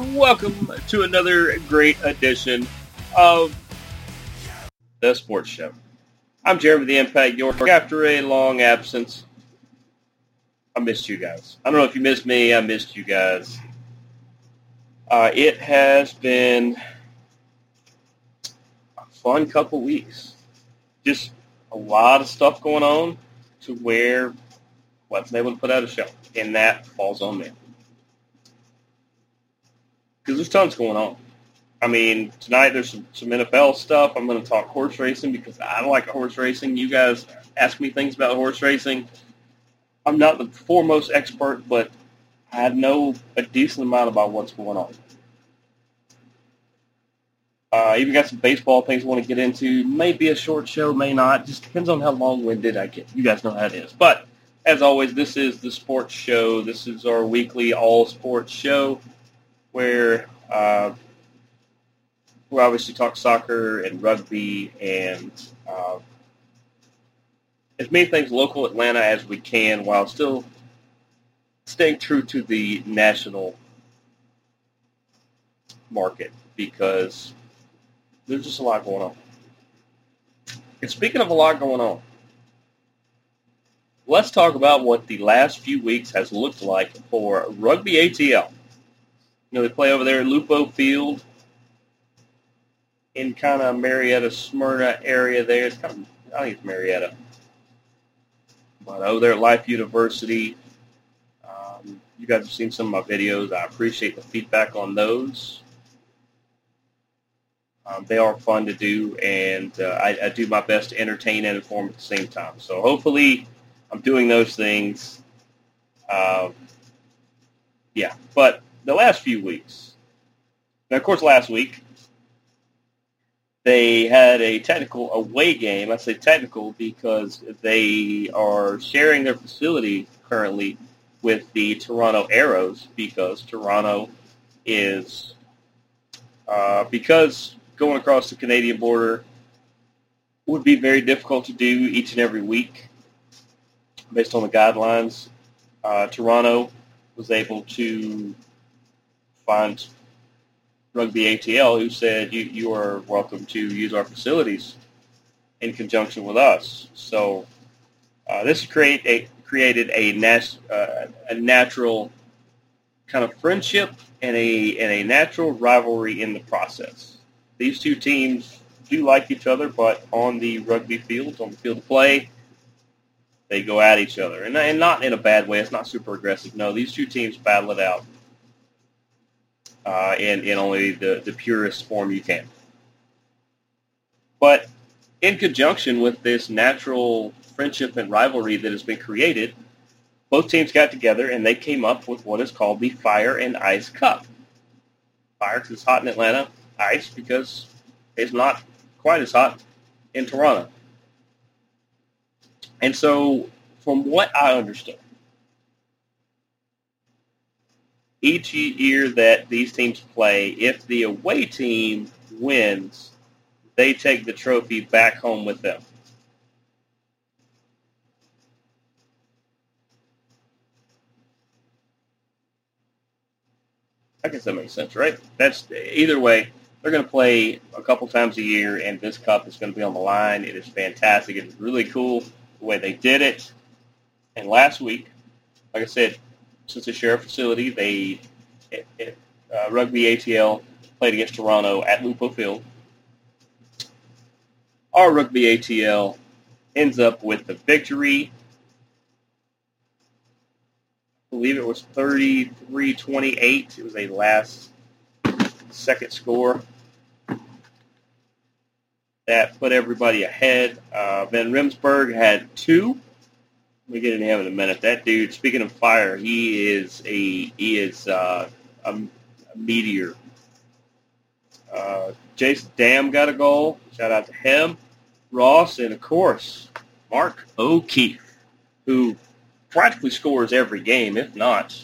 Welcome to another great edition of the Sports Show. I'm Jeremy the Impact York. After a long absence, I missed you guys. I don't know if you missed me. I missed you guys. Uh, it has been a fun couple weeks. Just a lot of stuff going on to where I wasn't able to put out a show, and that falls on me because there's tons going on. I mean, tonight there's some, some NFL stuff. I'm going to talk horse racing because I like horse racing. You guys ask me things about horse racing. I'm not the foremost expert, but I know a decent amount about what's going on. Uh, even got some baseball things I want to get into. May be a short show, may not. Just depends on how long-winded I get. You guys know how it is. But as always, this is the sports show. This is our weekly all sports show where uh, we obviously talk soccer and rugby and uh, as many things local Atlanta as we can while still staying true to the national market because there's just a lot going on. And speaking of a lot going on, let's talk about what the last few weeks has looked like for Rugby ATL. You know, they play over there at Lupo Field in kind of Marietta, Smyrna area there. It's kind of, I think it's Marietta. But over there at Life University, um, you guys have seen some of my videos. I appreciate the feedback on those. Um, they are fun to do, and uh, I, I do my best to entertain and inform at the same time. So hopefully I'm doing those things. Um, yeah, but the last few weeks. Now, of course, last week they had a technical away game. I say technical because they are sharing their facility currently with the Toronto Arrows because Toronto is uh, because going across the Canadian border would be very difficult to do each and every week based on the guidelines. Uh, Toronto was able to find Rugby ATL who said you, you are welcome to use our facilities in conjunction with us. So uh, this create a, created a, nat- uh, a natural kind of friendship and a, and a natural rivalry in the process. These two teams do like each other, but on the rugby field, on the field of play, they go at each other. And, and not in a bad way. It's not super aggressive. No, these two teams battle it out uh, in, in only the, the purest form you can. But in conjunction with this natural friendship and rivalry that has been created, both teams got together and they came up with what is called the Fire and Ice Cup. Fire because it's hot in Atlanta, ice because it's not quite as hot in Toronto. And so, from what I understand, each year that these teams play, if the away team wins, they take the trophy back home with them. I guess that makes sense, right? That's either way. They're going to play a couple times a year, and this cup is going to be on the line. It is fantastic. It is really cool the way they did it. And last week, like I said, since they share a facility, they it, it, uh, Rugby ATL played against Toronto at Lupo Field. Our Rugby ATL ends up with the victory. I believe it was 33-28. It was a last second score. that put everybody ahead. Uh, Van Rimsburg had two. Me get in him in a minute. That dude, speaking of fire, he is a he is uh, a, a meteor. Uh, Jason Damm got a goal. Shout out to him. Ross, and of course, Mark O'Keefe, who practically scores every game, if not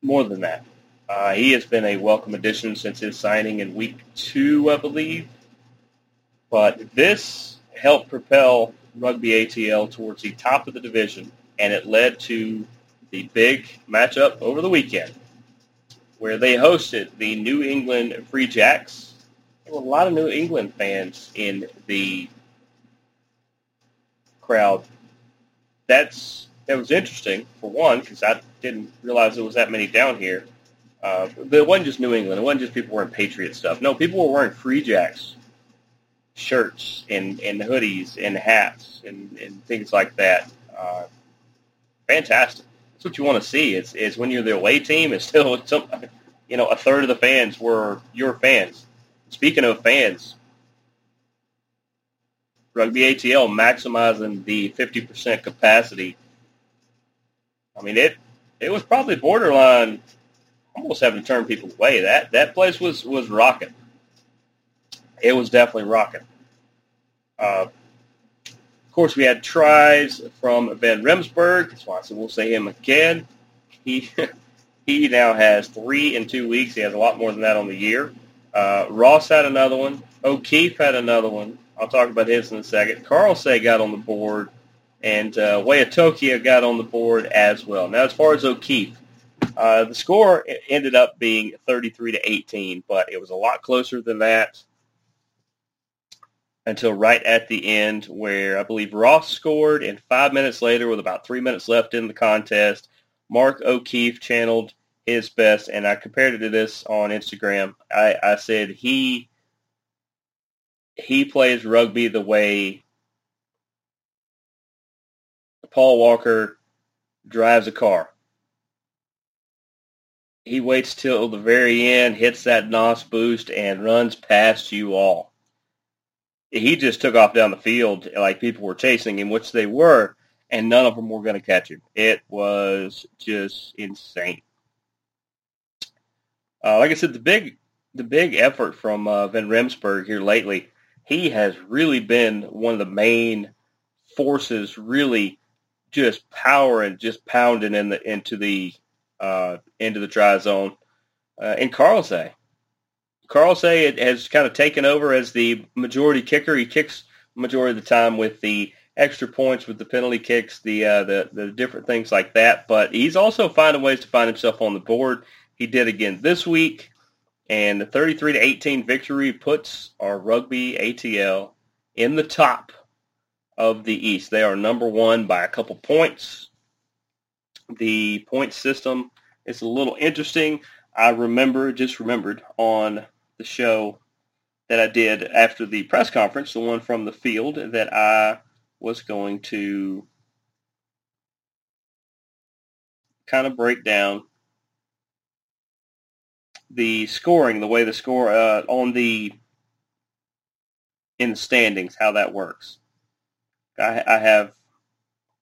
more than that. Uh, he has been a welcome addition since his signing in week two, I believe. But this helped propel Rugby ATL towards the top of the division, and it led to the big matchup over the weekend, where they hosted the New England Free Jacks. There were a lot of New England fans in the crowd. That's that was interesting for one because I didn't realize there was that many down here. Uh, but it wasn't just New England. It wasn't just people wearing Patriot stuff. No, people were wearing Free Jacks shirts and, and hoodies and hats and, and things like that. Uh, fantastic. That's what you want to see. Is is when you're the away team, it's still some, you know, a third of the fans were your fans. Speaking of fans, Rugby ATL maximizing the 50% capacity. I mean, it it was probably borderline almost having to turn people away. That that place was was rocking. It was definitely rocking. Uh, of course, we had tries from Van Remsburg. That's why I said we'll say him again. He he now has three in two weeks. He has a lot more than that on the year. Uh, Ross had another one. O'Keefe had another one. I'll talk about his in a second. Carl Say got on the board, and uh, Wayatokia got on the board as well. Now, as far as O'Keefe, uh, the score ended up being 33 to 18, but it was a lot closer than that until right at the end where I believe Ross scored and five minutes later with about three minutes left in the contest, Mark O'Keefe channeled his best and I compared it to this on Instagram. I, I said he he plays rugby the way Paul Walker drives a car he waits till the very end, hits that NOS boost, and runs past you all. He just took off down the field like people were chasing him, which they were, and none of them were going to catch him. It was just insane. Uh, like I said, the big the big effort from uh, Van Remsburg here lately, he has really been one of the main forces, really just powering, just pounding in the into the uh, into the try zone. Uh, and Carlsay. Carlsay has kind of taken over as the majority kicker. He kicks majority of the time with the extra points, with the penalty kicks, the uh, the the different things like that. But he's also finding ways to find himself on the board. He did again this week, and the 33 to 18 victory puts our rugby ATL in the top of the East. They are number one by a couple points the point system is a little interesting. I remember, just remembered on the show that I did after the press conference, the one from the field, that I was going to kind of break down the scoring, the way the score uh, on the in the standings, how that works. I, I have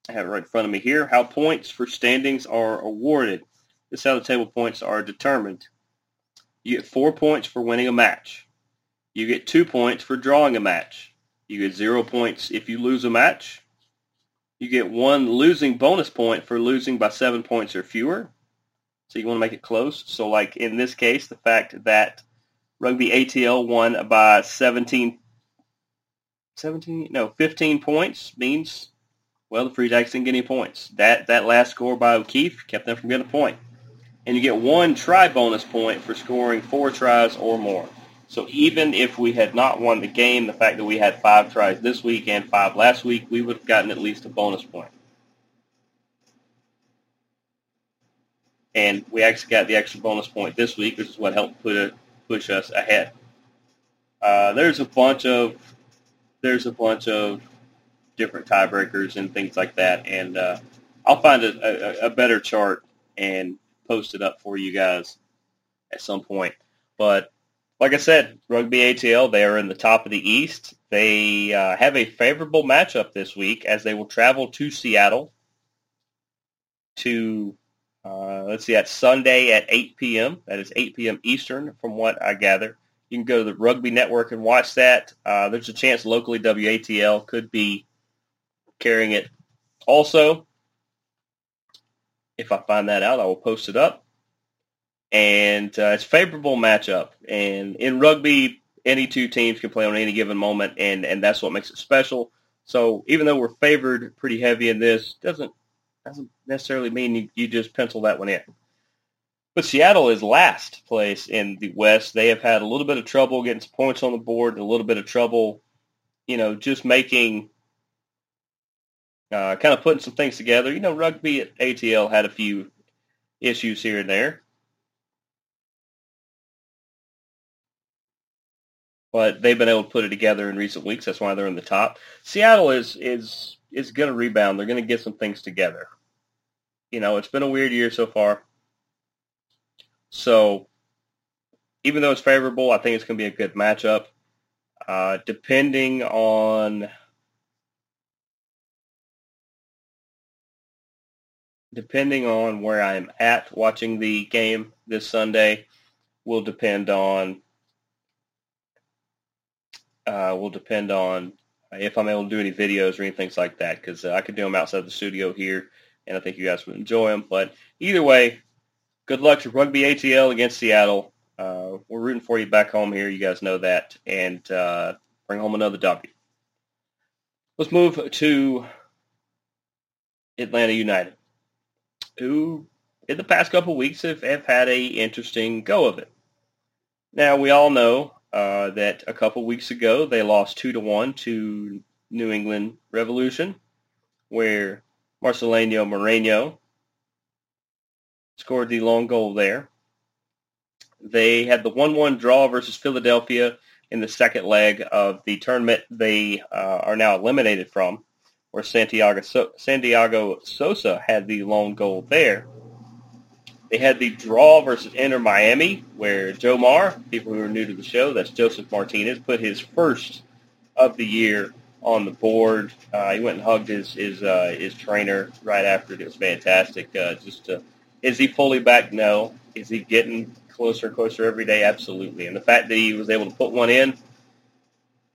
I have it right in front of me here. How points for standings are awarded. This is how the table points are determined. You get four points for winning a match. You get two points for drawing a match. You get zero points if you lose a match. You get one losing bonus point for losing by seven points or fewer. So you want to make it close. So like in this case, the fact that Rugby ATL won by 17, 17 no, 15 points means well, the Free Jacks didn't get any points. That that last score by O'Keefe kept them from getting a point. And you get one try bonus point for scoring four tries or more. So even if we had not won the game, the fact that we had five tries this week and five last week, we would have gotten at least a bonus point. And we actually got the extra bonus point this week, which is what helped put it, push us ahead. Uh, there's a bunch of there's a bunch of different tiebreakers and things like that. And uh, I'll find a, a, a, better chart and post it up for you guys at some point. But like I said, Rugby ATL, they are in the top of the East. They uh, have a favorable matchup this week as they will travel to Seattle to, uh, let's see, that's Sunday at 8 p.m. That is 8 p.m. Eastern from what I gather. You can go to the Rugby Network and watch that. Uh, there's a chance locally WATL could be carrying it also. If I find that out, I will post it up and uh, it's favorable matchup. And in rugby, any two teams can play on any given moment, and and that's what makes it special. So even though we're favored pretty heavy in this, doesn't doesn't necessarily mean you, you just pencil that one in. But Seattle is last place in the West. They have had a little bit of trouble getting some points on the board, and a little bit of trouble, you know, just making uh, kind of putting some things together. You know, rugby at ATL had a few issues here and there. but they've been able to put it together in recent weeks. That's why they're in the top. Seattle is is is going to rebound. They're going to get some things together. You know, it's been a weird year so far. So, even though it's favorable, I think it's going to be a good matchup. Uh, depending on depending on where I'm at watching the game this Sunday, will depend on uh, will depend on if I'm able to do any videos or anything like that because uh, I could do them outside the studio here, and I think you guys would enjoy them. But either way, good luck to Rugby ATL against Seattle. Uh, we're rooting for you back home here. You guys know that, and uh, bring home another W. Let's move to Atlanta United, who in the past couple weeks have, have had a interesting go of it. Now we all know uh, that a couple weeks ago they lost two to one to New England Revolution, where Marcelino Moreno scored the long goal there. They had the 1-1 draw versus Philadelphia in the second leg of the tournament they uh, are now eliminated from, where Santiago, so- Santiago Sosa had the long goal there. They had the draw versus Inter Miami, where Joe Mar, people who are new to the show, that's Josef Martinez, put his first of the year on the board. Uh, he went and hugged his his uh, his trainer right after it. It was fantastic. Uh, just to, is he fully back? No. Is he getting closer and closer every day? Absolutely. And the fact that he was able to put one in,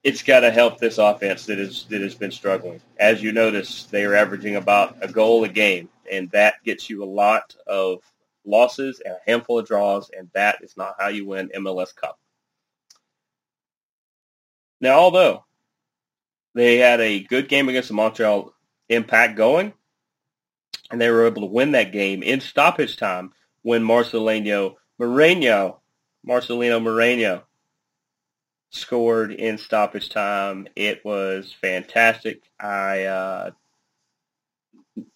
it's got to help this offense that is that has been struggling. As you notice, they are averaging about a goal a game, and that gets you a lot of losses and a handful of draws, and that is not how you win MLS Cup. Now, although they had a good game against the Montreal Impact going, and they were able to win that game in stoppage time when Marcelino Moreno, Marcelino Moreno scored in stoppage time. It was fantastic. I uh,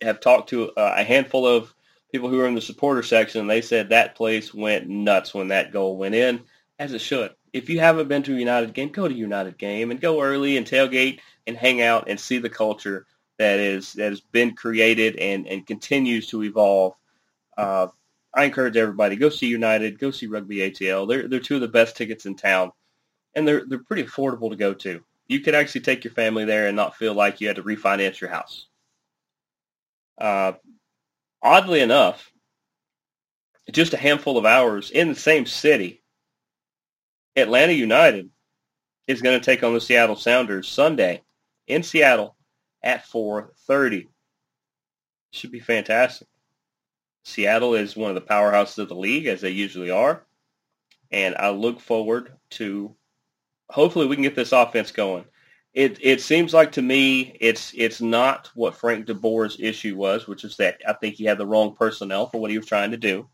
have talked to a handful of people who were in the supporter section, and they said that place went nuts when that goal went in, as it should. If you haven't been to a United game, go to United game and go early and tailgate and hang out and see the culture that is that has been created and, and continues to evolve. Uh, I encourage everybody go see United, go see Rugby ATL. They're they're two of the best tickets in town, and they're they're pretty affordable to go to. You could actually take your family there and not feel like you had to refinance your house. Uh, oddly enough, just a handful of hours in the same city, Atlanta United is going to take on the Seattle Sounders Sunday in Seattle at 4:30. Should be fantastic. Seattle is one of the powerhouses of the league, as they usually are, and I look forward to. Hopefully, we can get this offense going it it seems like to me it's it's not what Frank DeBoer's issue was, which is that I think he had the wrong personnel for what he was trying to do.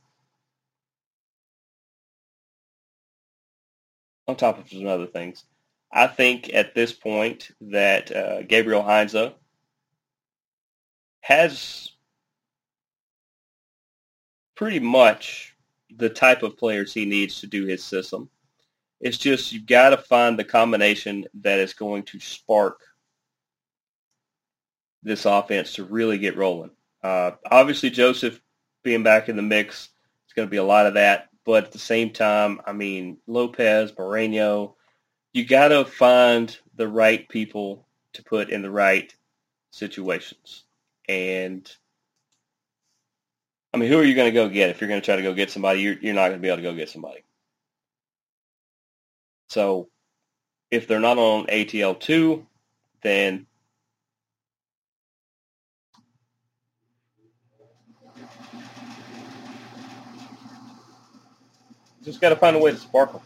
On top of some other things, I think at this point that uh, Gabriel Heinze has pretty much the type of players he needs to do his system. It's just you've got to find the combination that is going to spark this offense to really get rolling. Uh, obviously, Josef being back in the mix is going to be a lot of that, but at the same time, I mean, Lopez, Moreno, you got to find the right people to put in the right situations. And I mean, who are you going to go get if you're going to try to go get somebody? You're, you're not going to be able to go get somebody. So if they're not on ATL two, then just got to find a way to spark them.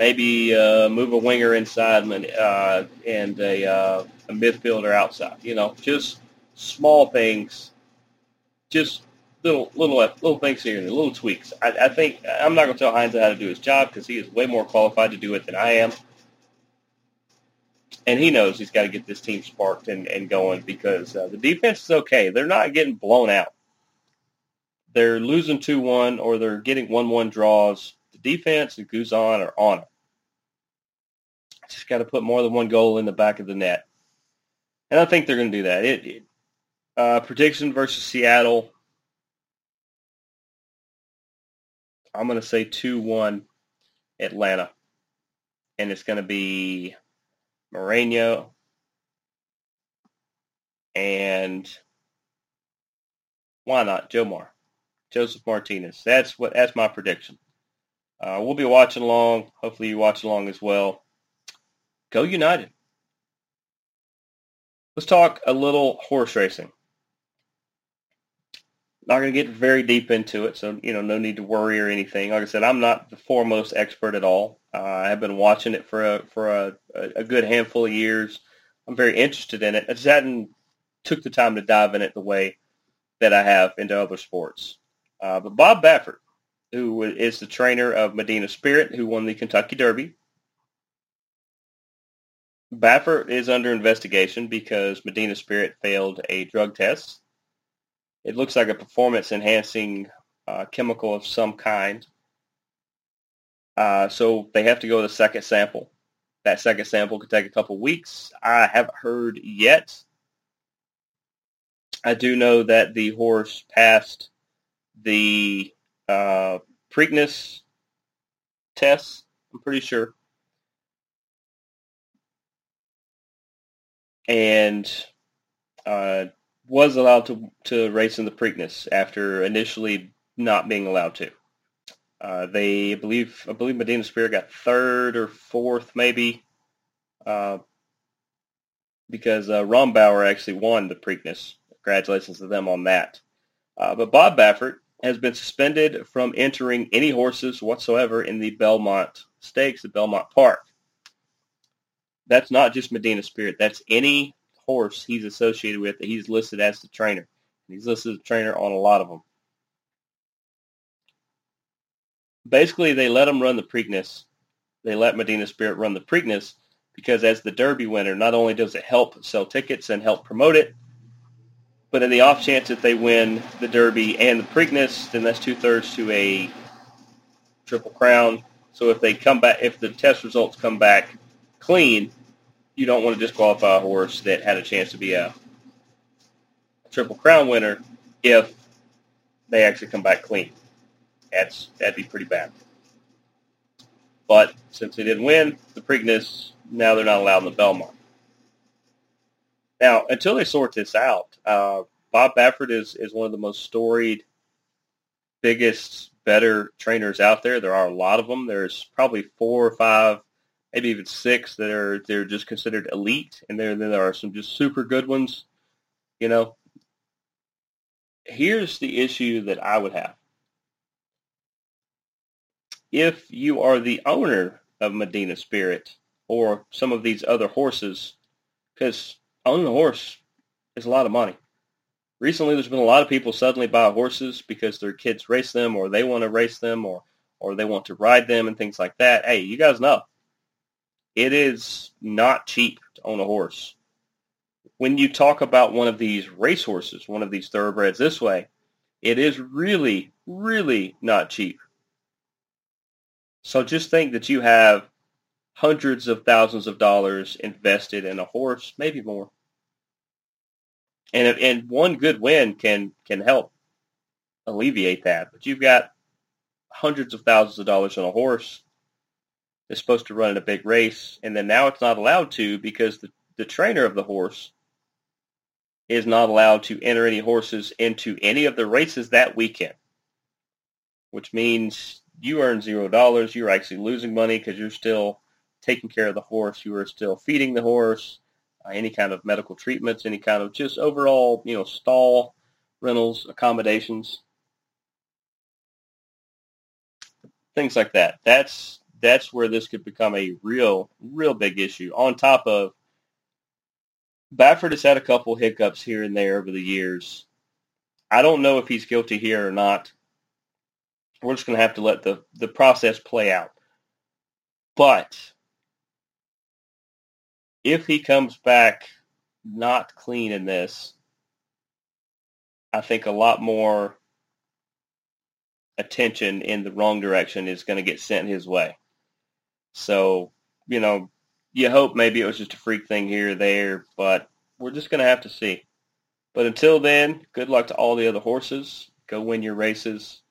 Maybe uh, move a winger inside uh, and a, uh, a midfielder outside. You know, just small things, just little little little things here and little tweaks. I, I think I'm not going to tell Heinze how to do his job because he is way more qualified to do it than I am, and he knows he's got to get this team sparked and, and going because uh, the defense is okay. They're not getting blown out they're losing 2-1 or they're getting 1-1 draws, the defense and Guzan are on it. Just got to put more than one goal in the back of the net. And I think they're going to do that. It, it uh, prediction versus Seattle. I'm going to say 2-1 Atlanta. And it's going to be Moreno and why not Jomar? Josef Martinez. That's what. That's my prediction. Uh, we'll be watching along. Hopefully, you watch along as well. Go United. Let's talk a little horse racing. Not going to get very deep into it, so you know, no need to worry or anything. Like I said, I'm not the foremost expert at all. Uh, I have been watching it for a for a, a good handful of years. I'm very interested in it. I just hadn't took the time to dive in it the way that I have into other sports. Uh, but Bob Baffert, who is the trainer of Medina Spirit, who won the Kentucky Derby, Baffert is under investigation because Medina Spirit failed a drug test. It looks like a performance-enhancing uh, chemical of some kind. Uh, so they have to go to the second sample. That second sample could take a couple weeks. I haven't heard yet. I do know that the horse passed the uh, Preakness tests. I'm pretty sure. And uh, was allowed to, to race in the Preakness after initially not being allowed to. Uh, they I believe I believe Medina Spirit got third or fourth maybe uh, because uh, Rombauer actually won the Preakness. Congratulations to them on that. Uh, but Bob Baffert has been suspended from entering any horses whatsoever in the Belmont Stakes at Belmont Park. That's not just Medina Spirit. That's any horse he's associated with that he's listed as the trainer. He's listed as a trainer on a lot of them. Basically, they let him run the Preakness. They let Medina Spirit run the Preakness because as the Derby winner, not only does it help sell tickets and help promote it, but in the off chance that they win the Derby and the Preakness, then that's two thirds to a Triple Crown. So if they come back, if the test results come back clean, you don't want to disqualify a horse that had a chance to be a, Triple Crown winner if they actually come back clean. That's that'd be pretty bad. But since they didn't win the Preakness, now they're not allowed in the Belmont. Now, until they sort this out, uh, Bob Baffert is, is one of the most storied, biggest, better trainers out there. There are a lot of them. There's probably four or five, maybe even six that are they're just considered elite, and there then there are some just super good ones. You know, here's the issue that I would have. If you are the owner of Medina Spirit or some of these other horses, because owning a horse is a lot of money. Recently, there's been a lot of people suddenly buy horses because their kids race them or they want to race them or, or they want to ride them and things like that. Hey, you guys know it is not cheap to own a horse. When you talk about one of these race horses, one of these thoroughbreds this way, it is really, really not cheap. So just think that you have hundreds of thousands of dollars invested in a horse, maybe more and and one good win can can help alleviate that. But you've got hundreds of thousands of dollars on a horse is supposed to run in a big race, and then now it's not allowed to because the, the trainer of the horse is not allowed to enter any horses into any of the races that weekend, which means you earn zero dollars. You're actually losing money because you're still taking care of the horse. You are still feeding the horse, uh, any kind of medical treatments, any kind of just overall, you know, stall rentals, accommodations, things like that. That's that's where this could become a real, real big issue. On top of Baffert has had a couple hiccups here and there over the years. I don't know if he's guilty here or not. We're just going to have to let the, the process play out. But if he comes back not clean in this, I think a lot more attention in the wrong direction is going to get sent his way. So, you know, you hope maybe it was just a freak thing here or there, but we're just going to have to see. But until then, good luck to all the other horses. Go win your races.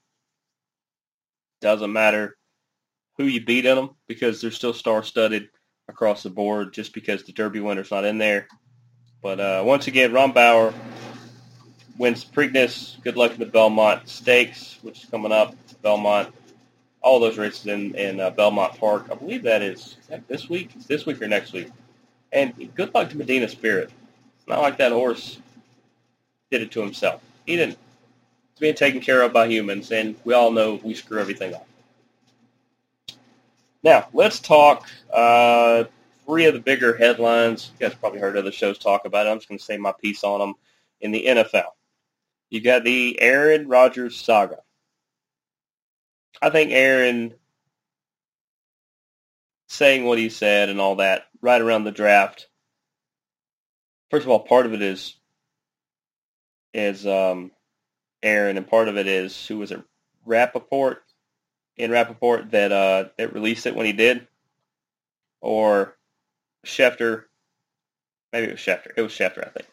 Doesn't matter who you beat in them because they're still star-studded across the board just because the Derby winner's not in there. But uh, once again, Rombauer wins Preakness. Good luck in the Belmont Stakes, which is coming up. Belmont all those races in in uh, Belmont Park. I believe that is, is that this week, it's this week or next week. And good luck to Medina Spirit. It's not like that horse did it to himself. He didn't. It's being taken care of by humans, and we all know we screw everything up. Now, let's talk uh, three of the bigger headlines. You guys probably heard other shows talk about it. I'm just going to say my piece on them in the NFL. You got the Aaron Rodgers saga. I think Aaron saying what he said and all that right around the draft. First of all, part of it is is um, Aaron, and part of it is who was it? Rapoport in Rapoport that uh, that released it when he did, or Schefter. Maybe it was Schefter. It was Schefter, I think.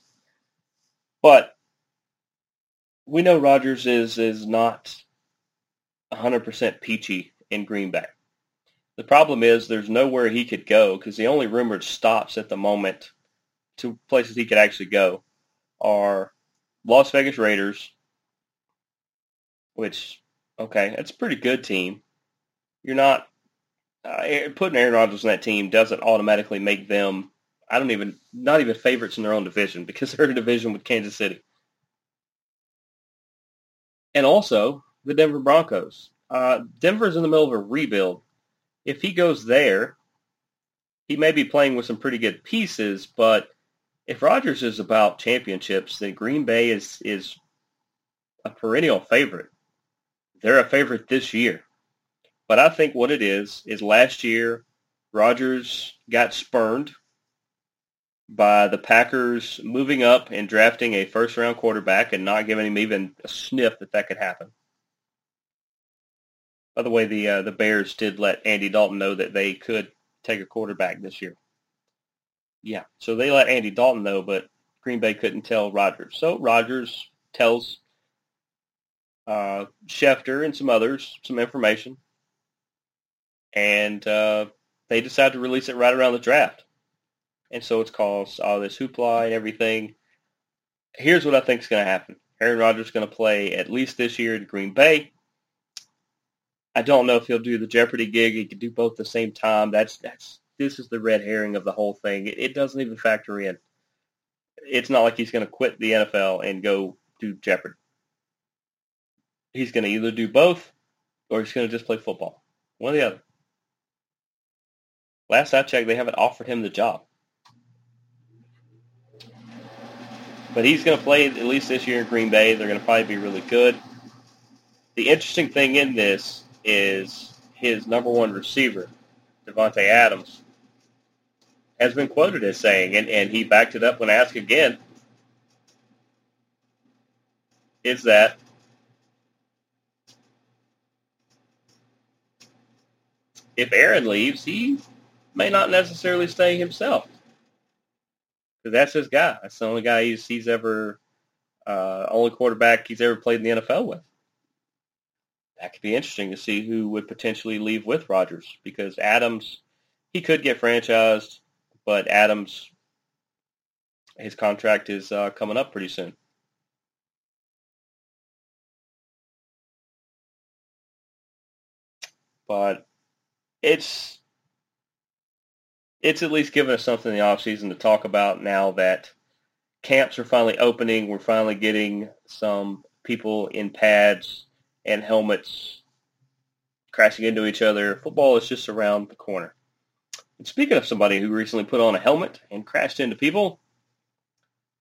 But we know Rodgers is is not 100% peachy in Green Bay. The problem is there's nowhere he could go because the only rumored stops at the moment to places he could actually go are Las Vegas Raiders, which, okay, that's a pretty good team. You're not, uh, putting Aaron Rodgers on that team doesn't automatically make them, I don't even, not even favorites in their own division because they're in a division with Kansas City. And also, the Denver Broncos. Uh, Denver's in the middle of a rebuild. If he goes there, he may be playing with some pretty good pieces, but if Rodgers is about championships, then Green Bay is is a perennial favorite. They're a favorite this year. But I think what it is is last year Rodgers got spurned by the Packers moving up and drafting a first round quarterback and not giving him even a sniff that that could happen. By the way, the uh, the Bears did let Andy Dalton know that they could take a quarterback this year. Yeah, so they let Andy Dalton know, but Green Bay couldn't tell Rodgers. So Rodgers tells uh, Schefter and some others some information, and uh, they decide to release it right around the draft. And so it's caused all this hoopla and everything. Here's what I think is going to happen. Aaron Rodgers is going to play at least this year in Green Bay. I don't know if he'll do the Jeopardy gig. He could do both at the same time. That's that's this is the red herring of the whole thing. It, it doesn't even factor in. It's not like he's going to quit the NFL and go do Jeopardy. He's going to either do both or he's going to just play football. One or the other. Last I checked, they haven't offered him the job. But he's going to play at least this year in Green Bay. They're going to probably be really good. The interesting thing in this is his number one receiver, Davante Adams, has been quoted as saying, and, and he backed it up when asked again, is that if Aaron leaves, he may not necessarily stay himself. Because that's his guy. That's the only guy he's, he's ever, uh, only quarterback he's ever played in the NFL with. That could be interesting to see who would potentially leave with Rodgers because Adams, he could get franchised, but Adams, his contract is uh, coming up pretty soon. But it's it's at least given us something in the offseason to talk about now that camps are finally opening. We're finally getting some people in pads and helmets crashing into each other. Football is just around the corner. And speaking of somebody who recently put on a helmet and crashed into people,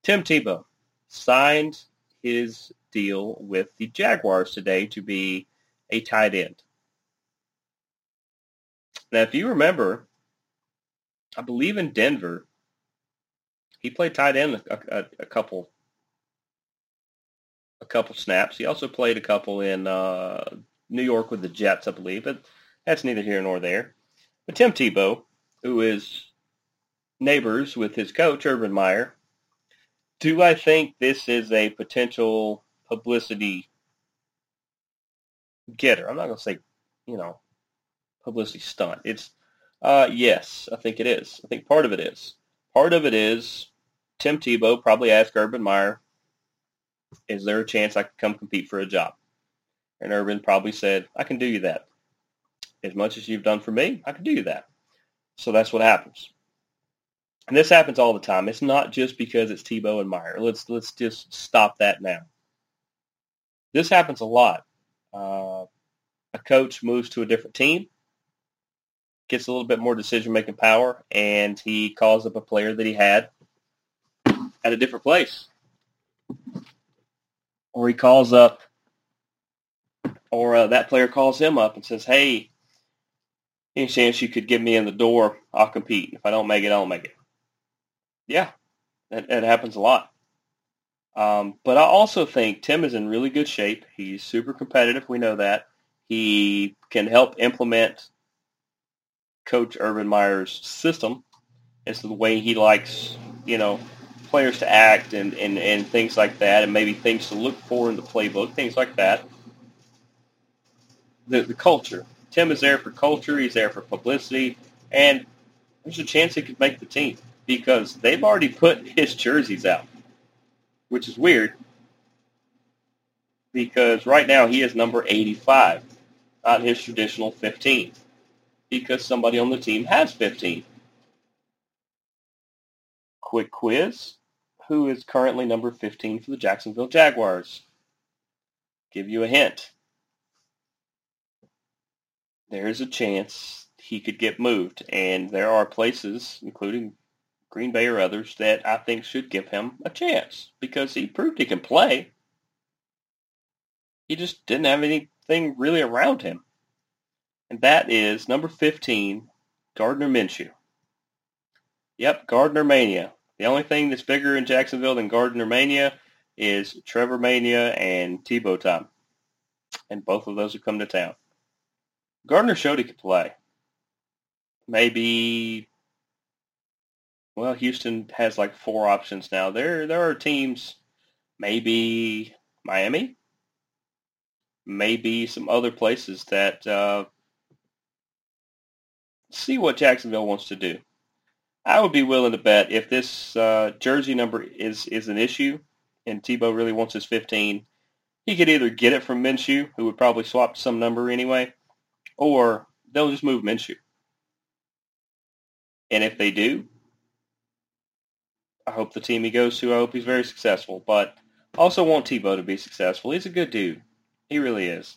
Tim Tebow signed his deal with the Jaguars today to be a tight end. Now, if you remember, I believe in Denver, he played tight end a, a, a couple a couple snaps. He also played a couple in uh, New York with the Jets, I believe, but that's neither here nor there. But Tim Tebow, who is neighbors with his coach, Urban Meyer, do I think this is a potential publicity getter? I'm not going to say, you know, publicity stunt. It's, uh, yes, I think it is. I think part of it is. Part of it is Tim Tebow probably asked Urban Meyer, is there a chance I could come compete for a job? And Urban probably said, I can do you that. As much as you've done for me, I can do you that. So that's what happens. And this happens all the time. It's not just because it's Tebow and Meyer. Let's let's just stop that now. This happens a lot. Uh, a coach moves to a different team, gets a little bit more decision-making power, and he calls up a player that he had at a different place or he calls up, or uh, that player calls him up and says, "Hey, any chance you could get me in the door? I'll compete. If I don't make it, I don't make it." Yeah, that, that happens a lot. Um, but I also think Tim is in really good shape. He's super competitive. We know that. He can help implement Coach Urban Meyer's system It's the way he likes, you know, players to act and, and, and things like that, and maybe things to look for in the playbook, things like that. The, the culture. Tim is there for culture. He's there for publicity. And there's a chance he could make the team because they've already put his jerseys out, which is weird because right now he is number 85, not his traditional 15, because somebody on the team has 15. Quick quiz who is currently number 15 for the Jacksonville Jaguars. Give you a hint. There's a chance he could get moved, and there are places, including Green Bay or others, that I think should give him a chance because he proved he can play. He just didn't have anything really around him. And that is number 15, Gardner Minshew. Yep, Gardner Mania. The only thing that's bigger in Jacksonville than Gardner Mania is Trevor Mania and Tebow time. And both of those have come to town. Gardner showed he could play. Maybe well, Houston has like four options now. There there are teams maybe Miami, maybe some other places that uh, see what Jacksonville wants to do. I would be willing to bet if this uh, jersey number is is an issue and Tebow really wants his 15, he could either get it from Minshew, who would probably swap some number anyway, or they'll just move Minshew. And if they do, I hope the team he goes to, I hope he's very successful. But also want Tebow to be successful. He's a good dude. He really is.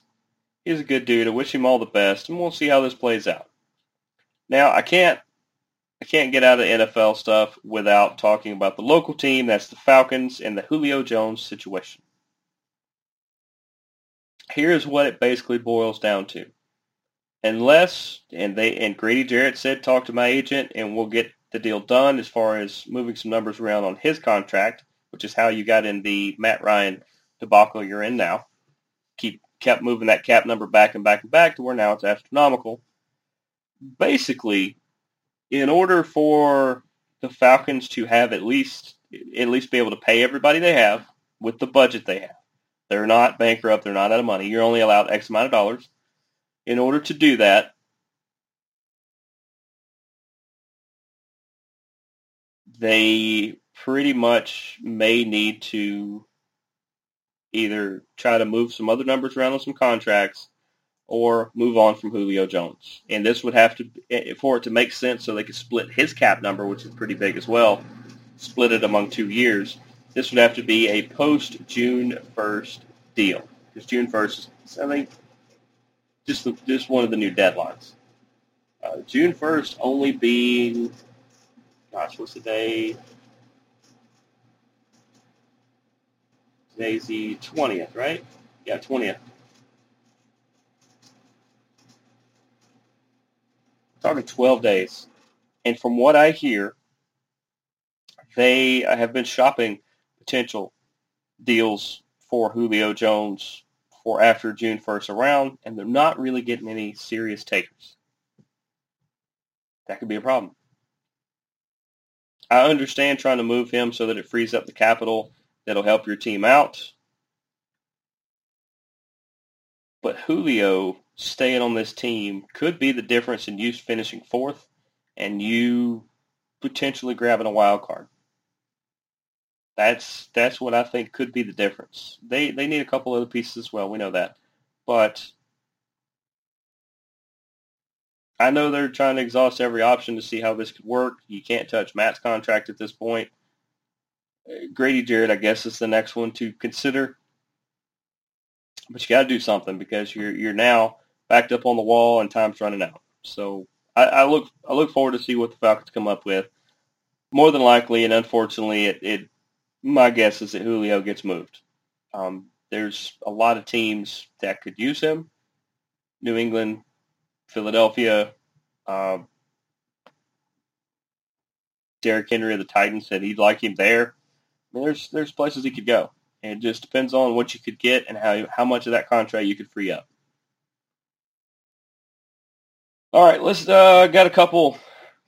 He's a good dude. I wish him all the best, and we'll see how this plays out. Now, I can't I can't get out of the NFL stuff without talking about the local team. That's the Falcons and the Julio Jones situation. Here's what it basically boils down to. Unless, and they and Grady Jarrett said, talk to my agent and we'll get the deal done as far as moving some numbers around on his contract, which is how you got in the Matt Ryan debacle you're in now. Keep kept moving that cap number back and back and back to where now it's astronomical. Basically, in order for the Falcons to have at least at least be able to pay everybody they have with the budget they have, They're not bankrupt. They're not out of money. You're only allowed X amount of dollars. In order to do that, they pretty much may need to either try to move some other numbers around on some contracts or move on from Julio Jones. And this would have to, eh, for it to make sense so they could split his cap number, which is pretty big as well, split it among two years. This would have to be a post-June 1st deal. Because June 1st is, I think, just, the, just one of the new deadlines. Uh, June 1st only being, gosh, what's the day? Today's the 20th, right? Yeah, 20th. Talking 12 days. And from what I hear, they have been shopping potential deals for Julio Jones for after June 1st around, and they're not really getting any serious takers. That could be a problem. I understand trying to move him so that it frees up the capital that'll help your team out. But Julio staying on this team could be the difference in you finishing fourth and you potentially grabbing a wild card. That's that's what I think could be the difference. They they need a couple other pieces as well. We know that, but I know they're trying to exhaust every option to see how this could work. You can't touch Matt's contract at this point. Grady Jarrett, I guess, is the next one to consider. But you got to do something because you're you're now backed up on the wall and time's running out. So I, I look I look forward to see what the Falcons come up with. More than likely, and unfortunately, it, it my guess is that Julio gets moved. Um, there's a lot of teams that could use him. New England, Philadelphia, uh, Derrick Henry of the Titans said he'd like him there. I mean, there's there's places he could go. And it just depends on what you could get and how how much of that contract you could free up. All right, let's uh, got a couple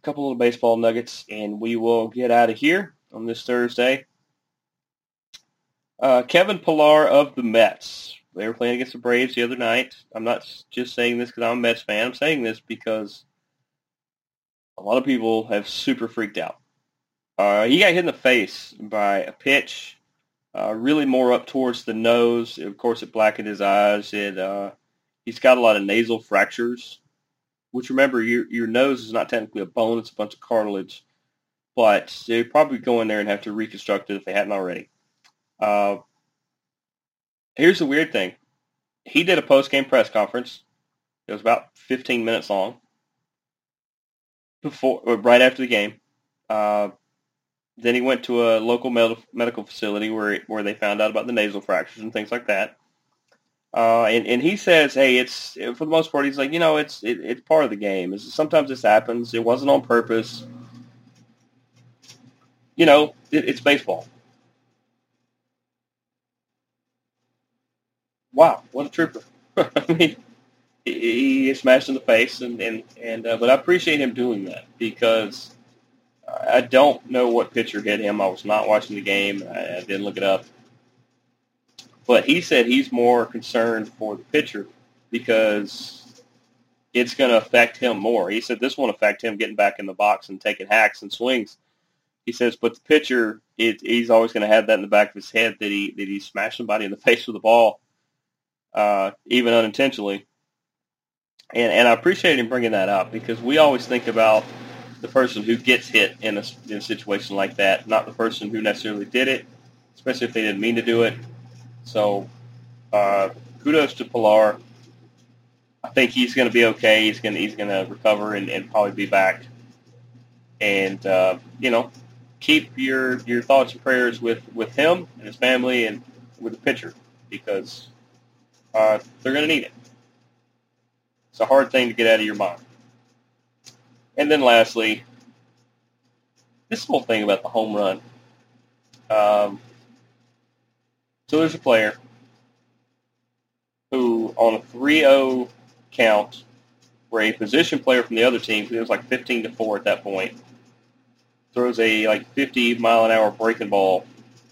couple of baseball nuggets, and we will get out of here on this Thursday. Uh, Kevin Pillar of the Mets. They were playing against the Braves the other night. I'm not just saying this because I'm a Mets fan. I'm saying this because a lot of people have super freaked out. Uh, he got hit in the face by a pitch, uh, really more up towards the nose. Of course, it blackened his eyes. It uh, he's got a lot of nasal fractures which remember your your nose is not technically a bone; it's a bunch of cartilage. But they'd probably go in there and have to reconstruct it if they hadn't already. Uh, here's the weird thing: he did a post game press conference. It was about 15 minutes long. Before, right after the game, uh, then he went to a local med- medical facility where where they found out about the nasal fractures and things like that. Uh, and, and he says, hey, it's for the most part, he's like, you know, it's it, it's part of the game. It's, sometimes this happens. It wasn't on purpose. You know, it, it's baseball. Wow, what a trooper! I mean, he, he smashed in the face, and and and uh, but I appreciate him doing that because I don't know what pitcher hit him. I was not watching the game. I, I didn't look it up. But he said he's more concerned for the pitcher because it's going to affect him more. He said this won't affect him getting back in the box and taking hacks and swings. He says, but the pitcher, it, he's always going to have that in the back of his head that he that he smashed somebody in the face with the ball, uh, even unintentionally. And and I appreciate him bringing that up because we always think about the person who gets hit in a, in a situation like that, not the person who necessarily did it, especially if they didn't mean to do it. So uh, kudos to Pillar. I think he's going to be okay. He's going he's going to recover and, and probably be back. And uh, you know, keep your your thoughts and prayers with with him and his family and with the pitcher because uh, they're going to need it. It's a hard thing to get out of your mind. And then lastly, this whole thing about the home run. Um, so there's a player who, on a 3-0 count, where a position player from the other team, it was like 15 to 4 at that point, throws a like 50 mile an hour breaking ball,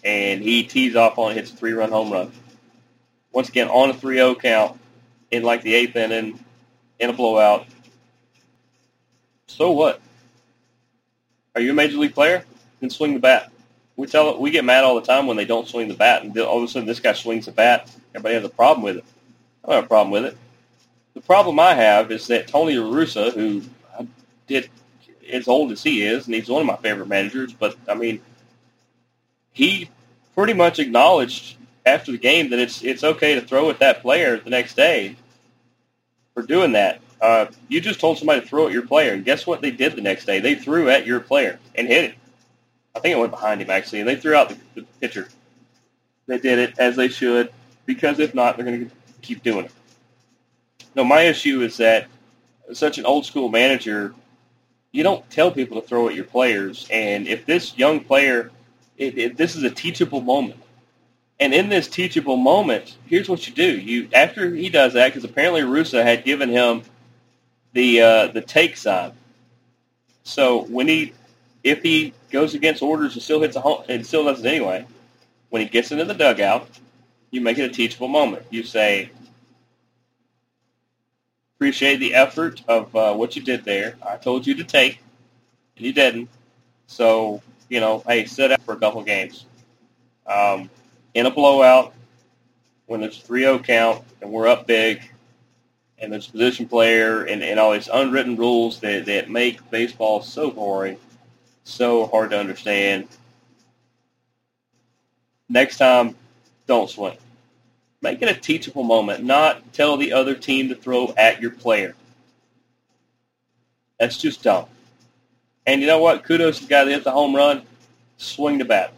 and he tees off on it, hits a three run home run. once again on a 3-0 count in like the eighth inning in a blowout. So what? Are you a major league player? Then swing the bat. We tell we get mad all the time when they don't swing the bat, and all of a sudden this guy swings the bat. Everybody has a problem with it. I don't have a problem with it. The problem I have is that Tony La Russa, who did as old as he is, and he's one of my favorite managers, but I mean, he pretty much acknowledged after the game that it's it's okay to throw at that player the next day for doing that. Uh, you just told somebody to throw at your player, and guess what they did the next day? They threw at your player and hit it. I think it went behind him actually, and they threw out the, the pitcher. They did it as they should, because if not, they're going to keep doing it. No, my issue is that such an old school manager, you don't tell people to throw at your players, and if this young player, it, it, this is a teachable moment. And in this teachable moment, here's what you do: you after he does that, because apparently Russa had given him the uh, the take sign. So when he, if he goes against orders and still hits a home, and still does it anyway, when he gets into the dugout, you make it a teachable moment. You say, "Appreciate the effort of uh, what you did there. I told you to take, and you didn't. So you know, hey, sit out for a couple games." Um, in a blowout, when it's 3-0 count and we're up big, and there's a position player and, and all these unwritten rules that, that make baseball so boring, so hard to understand. Next time, don't swing. Make it a teachable moment, not tell the other team to throw at your player. That's just dumb. And you know what? Kudos to the guy that hit the home run. Swing the bat.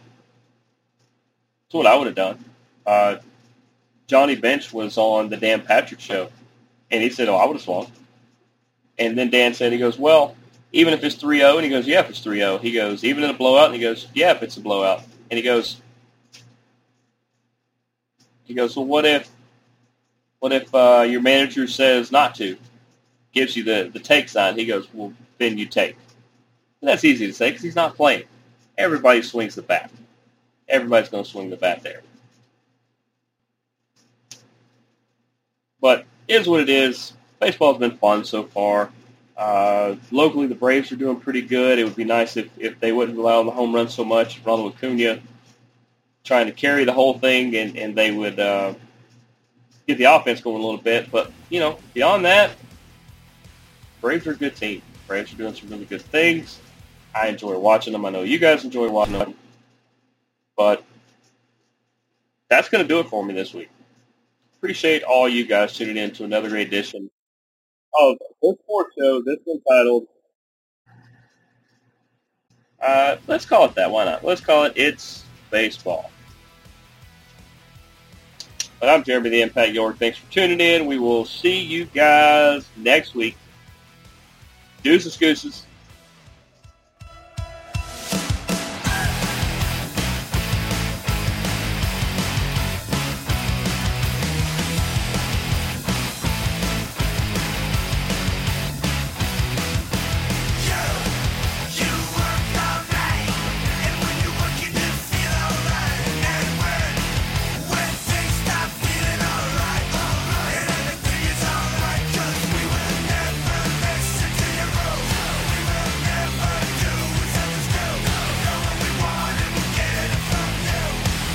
That's what I would have done. Uh, Johnny Bench was on the Dan Patrick show, and he said, "Oh, I would have swung." And then Dan said, "He goes, well, even if it's 3-0," and he goes, "Yeah, if it's 3-0." He goes, "Even in a blowout," and he goes, "Yeah, if it's a blowout." And he goes, he goes, "Well, what if, what if uh, your manager says not to, gives you the the take sign?" He goes, "Well, then you take." And that's easy to say because he's not playing. Everybody swings the bat everybody's going to swing the bat there. But is what it is. Baseball's been fun so far. Uh, locally, the Braves are doing pretty good. It would be nice if, if they wouldn't rely on the home run so much. Ronald Acuna trying to carry the whole thing, and, and they would uh, get the offense going a little bit. But, you know, beyond that, Braves are a good team. Braves are doing some really good things. I enjoy watching them. I know you guys enjoy watching them. But that's going to do it for me this week. Appreciate all you guys tuning in to another great edition of this sports show. This one titled, uh, let's call it that. Why not? Let's call it It's Baseball. But I'm Jeremy the Impact York. Thanks for tuning in. We will see you guys next week. Deuces, gooses.